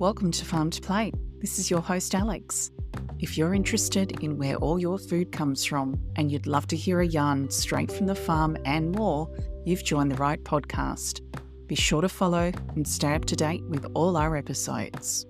Welcome to Farm to Plate. This is your host, Alex. If you're interested in where all your food comes from and you'd love to hear a yarn straight from the farm and more, you've joined the right podcast. Be sure to follow and stay up to date with all our episodes.